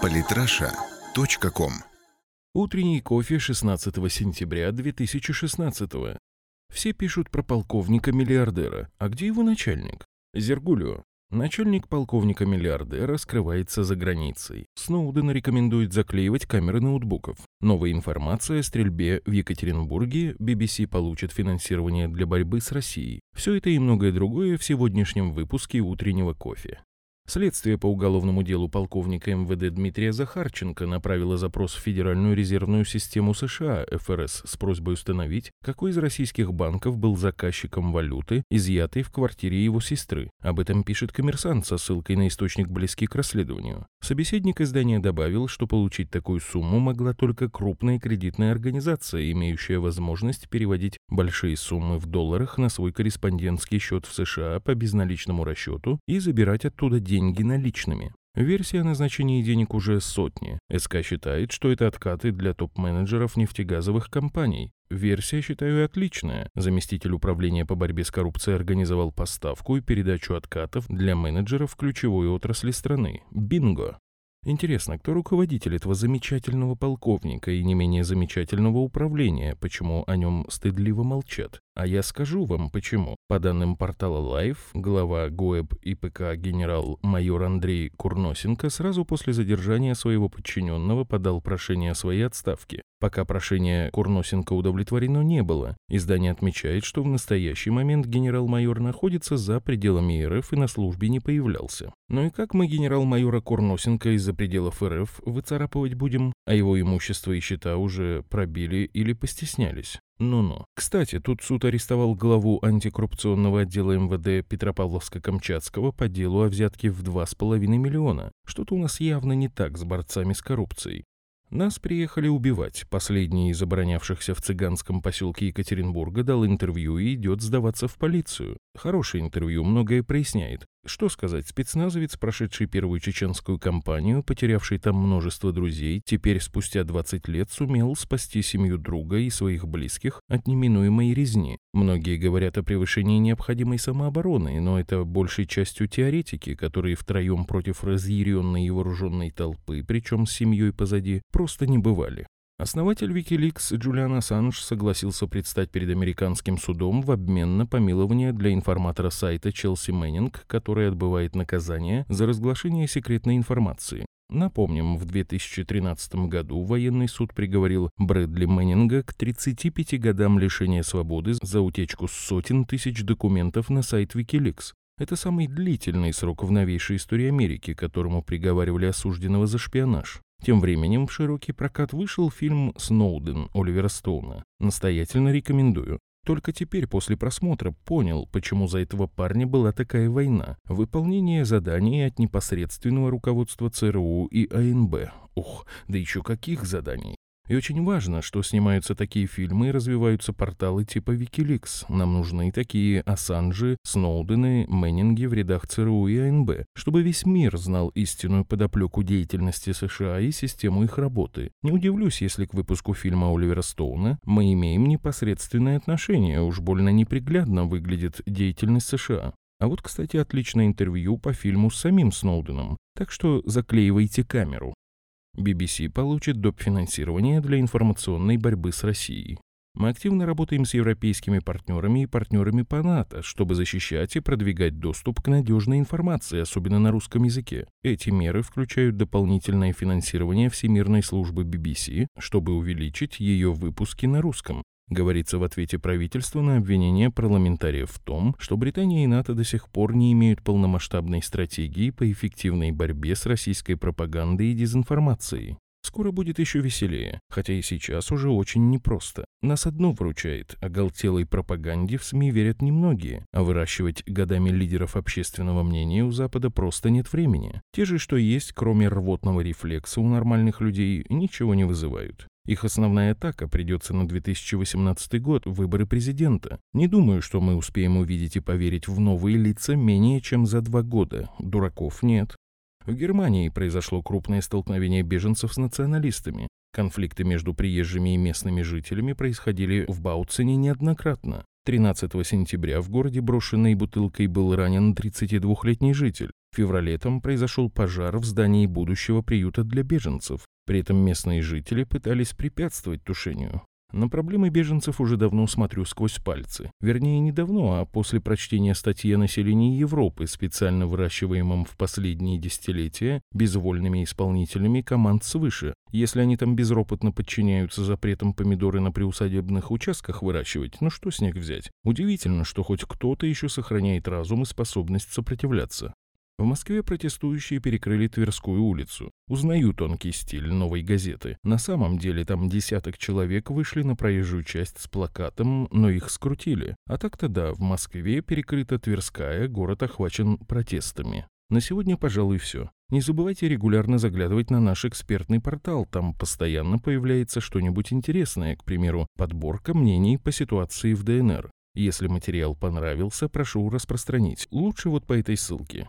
Политраша.ком Утренний кофе 16 сентября 2016 Все пишут про полковника-миллиардера. А где его начальник? Зергулио. Начальник полковника-миллиардера скрывается за границей. Сноуден рекомендует заклеивать камеры ноутбуков. Новая информация о стрельбе в Екатеринбурге. BBC получит финансирование для борьбы с Россией. Все это и многое другое в сегодняшнем выпуске утреннего кофе. Следствие по уголовному делу полковника МВД Дмитрия Захарченко направило запрос в Федеральную резервную систему США ФРС с просьбой установить, какой из российских банков был заказчиком валюты, изъятой в квартире его сестры. Об этом пишет коммерсант со ссылкой на источник близкий к расследованию. Собеседник издания добавил, что получить такую сумму могла только крупная кредитная организация, имеющая возможность переводить большие суммы в долларах на свой корреспондентский счет в США по безналичному расчету и забирать оттуда деньги деньги наличными. Версия о назначении денег уже сотни. СК считает, что это откаты для топ-менеджеров нефтегазовых компаний. Версия, считаю, отличная. Заместитель управления по борьбе с коррупцией организовал поставку и передачу откатов для менеджеров ключевой отрасли страны. Бинго! Интересно, кто руководитель этого замечательного полковника и не менее замечательного управления, почему о нем стыдливо молчат? А я скажу вам почему. По данным портала Life, глава ГОЭБ ИПК генерал-майор Андрей Курносенко сразу после задержания своего подчиненного подал прошение о своей отставке. Пока прошение Курносенко удовлетворено не было, издание отмечает, что в настоящий момент генерал-майор находится за пределами РФ и на службе не появлялся. Ну и как мы генерал-майора Курносенко из-за пределов РФ выцарапывать будем, а его имущество и счета уже пробили или постеснялись? Ну-ну. Кстати, тут суд арестовал главу антикоррупционного отдела МВД Петропавловска-Камчатского по делу о взятке в 2,5 миллиона. Что-то у нас явно не так с борцами с коррупцией. Нас приехали убивать. Последний из оборонявшихся в цыганском поселке Екатеринбурга дал интервью и идет сдаваться в полицию. Хорошее интервью, многое проясняет. Что сказать, спецназовец, прошедший первую чеченскую кампанию, потерявший там множество друзей, теперь спустя 20 лет сумел спасти семью друга и своих близких от неминуемой резни. Многие говорят о превышении необходимой самообороны, но это большей частью теоретики, которые втроем против разъяренной и вооруженной толпы, причем с семьей позади, просто не бывали. Основатель Wikileaks Джулиан Ассанж согласился предстать перед американским судом в обмен на помилование для информатора сайта Челси Мэннинг, который отбывает наказание за разглашение секретной информации. Напомним, в 2013 году военный суд приговорил Брэдли Мэннинга к 35 годам лишения свободы за утечку сотен тысяч документов на сайт Wikileaks. Это самый длительный срок в новейшей истории Америки, которому приговаривали осужденного за шпионаж. Тем временем в широкий прокат вышел фильм «Сноуден» Оливера Стоуна. Настоятельно рекомендую. Только теперь, после просмотра, понял, почему за этого парня была такая война. Выполнение заданий от непосредственного руководства ЦРУ и АНБ. Ух, да еще каких заданий? И очень важно, что снимаются такие фильмы и развиваются порталы типа Wikileaks. Нам нужны такие Ассанжи, Сноудены, Мэннинги в рядах ЦРУ и АНБ, чтобы весь мир знал истинную подоплеку деятельности США и систему их работы. Не удивлюсь, если к выпуску фильма Оливера Стоуна мы имеем непосредственное отношение, уж больно неприглядно выглядит деятельность США. А вот, кстати, отличное интервью по фильму с самим Сноуденом. Так что заклеивайте камеру. BBC получит доп. финансирование для информационной борьбы с Россией. Мы активно работаем с европейскими партнерами и партнерами по НАТО, чтобы защищать и продвигать доступ к надежной информации, особенно на русском языке. Эти меры включают дополнительное финансирование Всемирной службы BBC, чтобы увеличить ее выпуски на русском, Говорится в ответе правительства на обвинение парламентариев в том, что Британия и НАТО до сих пор не имеют полномасштабной стратегии по эффективной борьбе с российской пропагандой и дезинформацией. Скоро будет еще веселее, хотя и сейчас уже очень непросто. Нас одно вручает, оголтелой пропаганде в СМИ верят немногие, а выращивать годами лидеров общественного мнения у Запада просто нет времени. Те же, что есть, кроме рвотного рефлекса у нормальных людей, ничего не вызывают. Их основная атака придется на 2018 год, выборы президента. Не думаю, что мы успеем увидеть и поверить в новые лица менее чем за два года. Дураков нет. В Германии произошло крупное столкновение беженцев с националистами. Конфликты между приезжими и местными жителями происходили в Бауцене неоднократно. 13 сентября в городе брошенной бутылкой был ранен 32-летний житель. В феврале там произошел пожар в здании будущего приюта для беженцев. При этом местные жители пытались препятствовать тушению. На проблемы беженцев уже давно смотрю сквозь пальцы. Вернее, не давно, а после прочтения статьи о населении Европы, специально выращиваемом в последние десятилетия безвольными исполнителями команд свыше. Если они там безропотно подчиняются запретам помидоры на приусадебных участках выращивать, ну что с них взять? Удивительно, что хоть кто-то еще сохраняет разум и способность сопротивляться. В Москве протестующие перекрыли Тверскую улицу. Узнаю тонкий стиль новой газеты. На самом деле там десяток человек вышли на проезжую часть с плакатом, но их скрутили. А так-то да, в Москве перекрыта Тверская, город охвачен протестами. На сегодня, пожалуй, все. Не забывайте регулярно заглядывать на наш экспертный портал, там постоянно появляется что-нибудь интересное, к примеру, подборка мнений по ситуации в ДНР. Если материал понравился, прошу распространить. Лучше вот по этой ссылке.